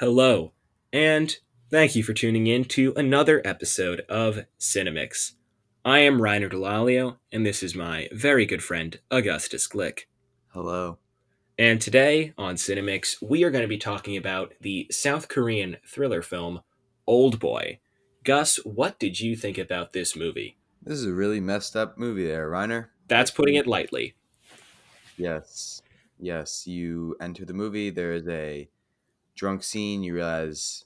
Hello, and thank you for tuning in to another episode of Cinemix. I am Reiner Delalio, and this is my very good friend, Augustus Glick. Hello. And today on Cinemix, we are going to be talking about the South Korean thriller film Old Boy. Gus, what did you think about this movie? This is a really messed up movie there, Reiner. That's putting it lightly. Yes. Yes. You enter the movie, there is a drunk scene, you realize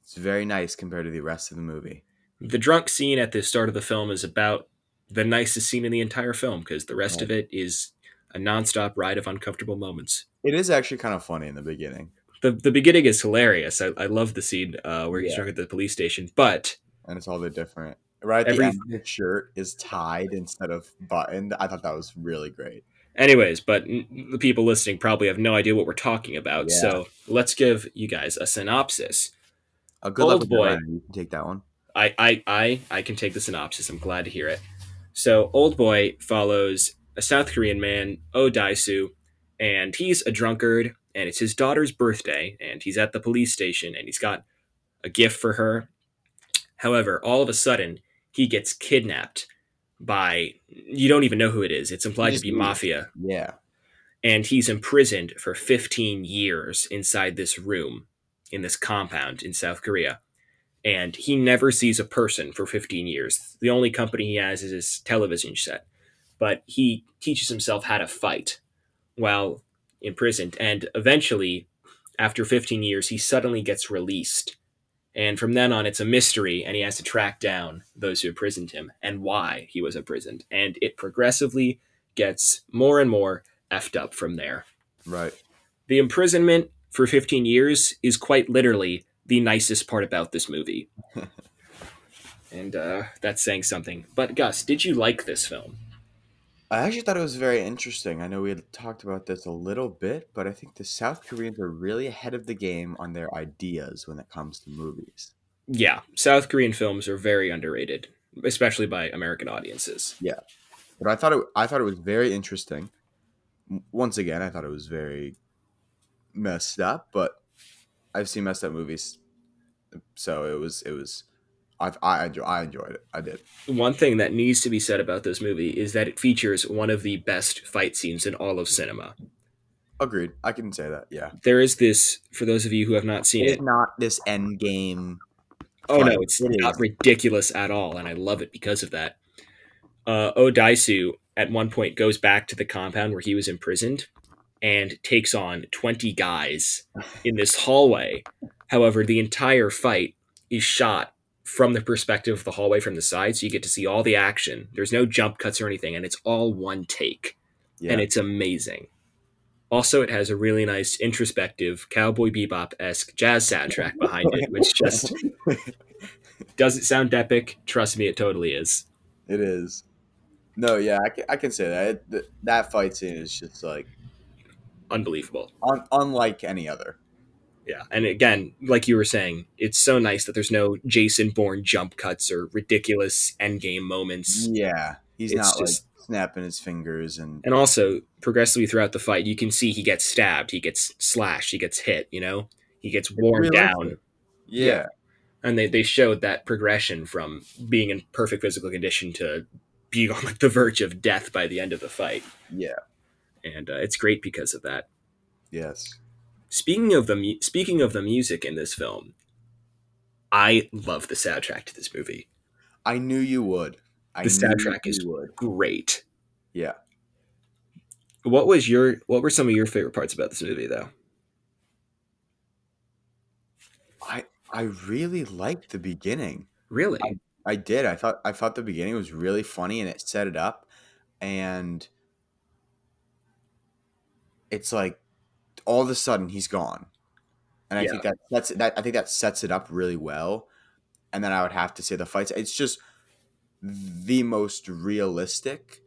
it's very nice compared to the rest of the movie. The drunk scene at the start of the film is about the nicest scene in the entire film because the rest of it is a nonstop ride of uncomfortable moments. It is actually kind of funny in the beginning. The, the beginning is hilarious. I, I love the scene uh, where he's Yeah. drunk at the police station, but And it's all the different. Right at Every- the shirt is tied instead of buttoned. I thought that was really great. Anyways, but n- the people listening probably have no idea what we're talking about. Yeah. So let's give you guys a synopsis. A good Old luck with that, Boy. Reiner. You can take that one. I, I, I, I can take the synopsis. I'm glad to hear it. So, Old Boy follows a South Korean man, Oh Dae-su, and he's a drunkard, and it's his daughter's birthday, and he's at the police station, and he's got a gift for her. However, all of a sudden, he gets kidnapped by you don't even know who it is. It's implied to be mafia. Yeah. and he's imprisoned for 15 years inside this room in this compound in South Korea. And he never sees a person for 15 years. The only company he has is his television set. But he teaches himself how to fight while imprisoned. And eventually, after 15 years, he suddenly gets released. And from then on, it's a mystery, and he has to track down those who imprisoned him and why he was imprisoned. And it progressively gets more and more effed up from there. Right. The imprisonment for 15 years is quite literally the nicest part about this movie. and uh, that's saying something. But Gus, did you like this film? I actually thought it was very interesting. I know we had talked about this a little bit, but I think the South Koreans are really ahead of the game on their ideas when it comes to movies. Yeah, South Korean films are very underrated, especially by American audiences. Yeah, but I thought it I thought it was very interesting. Once again, I thought it was very messed up, but I've seen messed up movies, so it was it was I I enjoy, I enjoyed it. I did. One thing that needs to be said about this movie is that it features one of the best fight scenes in all of cinema. Agreed. I can say that. Yeah. There is this, for those of you who have not seen It's it, not this end game. Oh no, it's It not is. ridiculous at all, and I love it because of that. Uh, Odaisu at one point goes back to the compound where he was imprisoned and takes on twenty guys in this hallway. However, the entire fight is shot from the perspective of the hallway from the side, so you get to see all the action. There's no jump cuts or anything, and it's all one take, Yeah. and it's amazing. Also, it has a really nice introspective Cowboy Bebop esque jazz soundtrack behind it, which just does it sound epic? Trust me, it totally is. It is. No, yeah, I can, I can say that. It, th- that fight scene is just like Unbelievable. un, unlike any other. Yeah. And again, like you were saying, it's so nice that there's no Jason Bourne jump cuts or ridiculous endgame moments. Yeah, he's It's not just- like snapping his fingers and And also, progressively throughout the fight, you can see he gets stabbed, he gets slashed, he gets hit, you know? He gets worn down. yeah, And they, they showed that progression from being in perfect physical condition to being on like the verge of death by the end of the fight. yeah, And uh, it's great because of that. yes. Speaking of the mu- speaking of the music in this film, I love the soundtrack to this movie. I knew you would. I The knew soundtrack is- would. Great. Yeah, What was your what were some of your favorite parts about this movie though? I I really liked the beginning. Really? I did. I thought I thought the beginning was really funny and it set it up, and it's like all of a sudden he's gone, and I Yeah. think that that's that. I think that sets it up really well. And then I would have to say the fights. It's just the most realistic,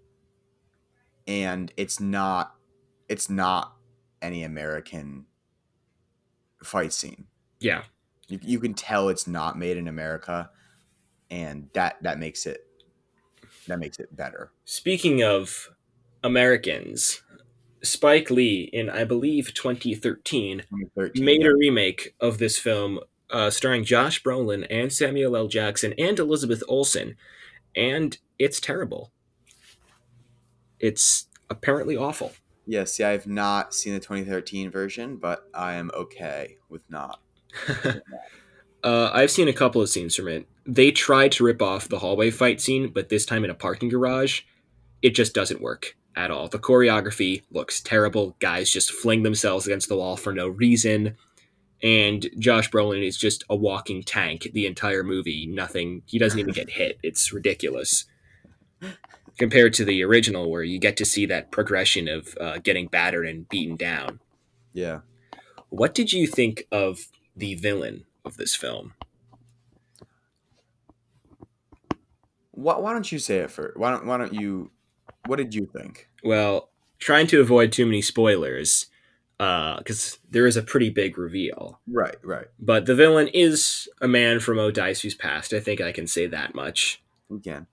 and it's not. It's not any American fight scene. Yeah. You, you can tell it's not made in America, and that that makes it that makes it better. Speaking of Americans, Spike Lee in I believe 2013 2013. made yeah. a remake of this film uh, starring Josh Brolin and Samuel L. Jackson and Elizabeth Olsen, and it's terrible. It's apparently awful. Yes, see, I have not seen the 2013 version, but I am okay with not. uh, I've seen a couple of scenes from it. They tried to rip off the hallway fight scene, but this time in a parking garage. It just doesn't work at all. The choreography looks terrible. Guys just fling themselves against the wall for no reason. And Josh Brolin is just a walking tank the entire movie. Nothing, he doesn't even get hit. It's ridiculous. Compared to the original, where you get to see that progression of uh, getting battered and beaten down. Yeah. What did you think of the villain of this film? Why, why don't you say it first? Why don't Why don't you? What did you think? Well, trying to avoid too many spoilers, because uh, there is a pretty big reveal. Right, right. But the villain is a man from Odaisu's past. I think I can say that much. We can.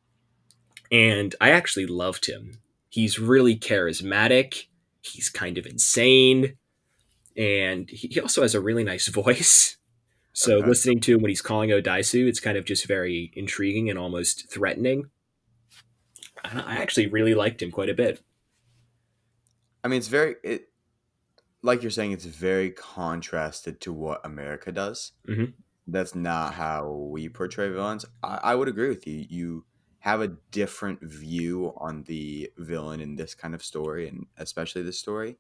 And I actually loved him. He's really charismatic. He's kind of insane. And he also has a really nice voice. So Okay. listening to him when he's calling Odaisu, it's kind of just very intriguing and almost threatening. I I actually really liked him quite a bit. I mean, it's very it. Like you're saying, it's very contrasted to what America does. Mhm. That's not how we portray villains. I, I would agree with you. You have a different view on the villain in this kind of story, and especially this story,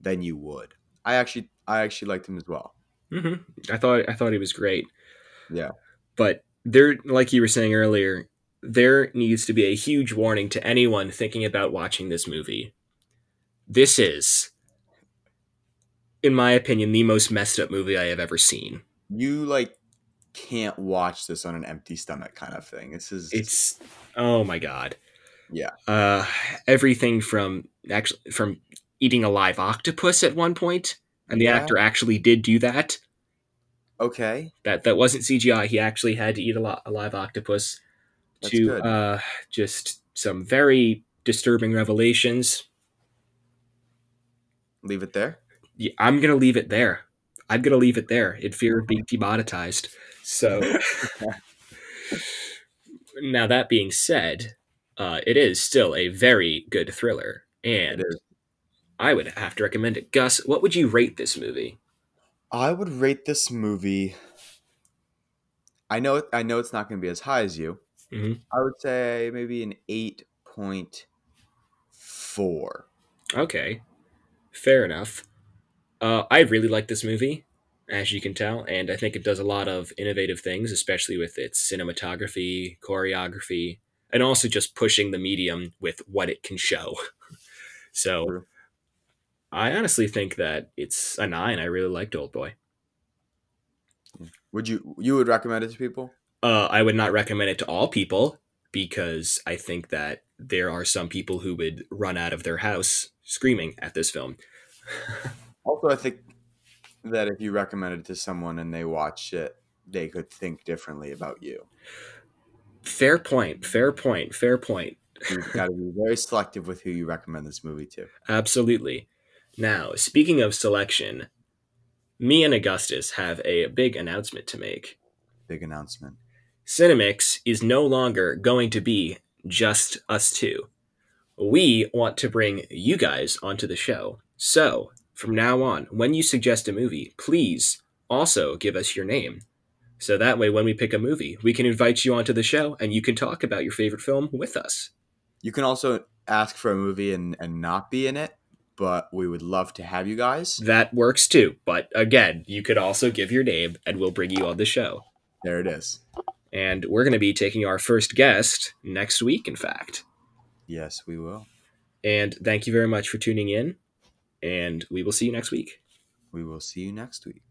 than you would. I actually, I actually liked him as well. hmm I thought I thought he was great. Yeah. But there, like you were saying earlier, there needs to be a huge warning to anyone thinking about watching this movie. This is, in my opinion, the most messed up movie I have ever seen. You like can't watch this on an empty stomach, kind of thing. This is It's oh my god. Yeah. Uh, everything from actually from eating a live octopus at one point, and the Yeah. actor actually did do that. okay. That that wasn't CGI. He actually had to eat a, lo- a live octopus. That's to uh, just some very disturbing revelations. Leave it there. Yeah, I'm gonna leave it there. I'm gonna leave it there in fear of being demonetized. So now that being said, uh, it is still a very good thriller, and I would have to recommend it. Gus, what would you rate this movie? I would rate this movie. I know. I know it's not going to be as high as you. Mhm. I would say maybe an eight point four. Okay, fair enough. Uh, I really like this movie, as you can tell, and I think it does a lot of innovative things, especially with its cinematography, choreography, and also just pushing the medium with what it can show. so, True. I honestly think that it's a nine. I really liked Old Boy. Would you? You would recommend it to people? Uh, I would not recommend it to all people because I think that there are some people who would run out of their house screaming at this film. Also, I think that if you recommend it to someone and they watch it, they could think differently about you. fair point. Fair point. Fair point. You've got to be very selective with who you recommend this movie to. Absolutely. Now, speaking of selection, me and Augustus have a big announcement to make. Big announcement. Cinemix is no longer going to be just us two. We want to bring you guys onto the show. So, from now on, when you suggest a movie, please also give us your name. So that way, when we pick a movie, we can invite you onto the show and you can talk about your favorite film with us. You can also ask for a movie and, and not be in it, but we would love to have you guys. That works too. But again, you could also give your name and we'll bring you on the show. There it is. And we're going to be taking our first guest next week, in fact. Yes, we will. And thank you very much for tuning in. And we will see you next week. We will see you next week.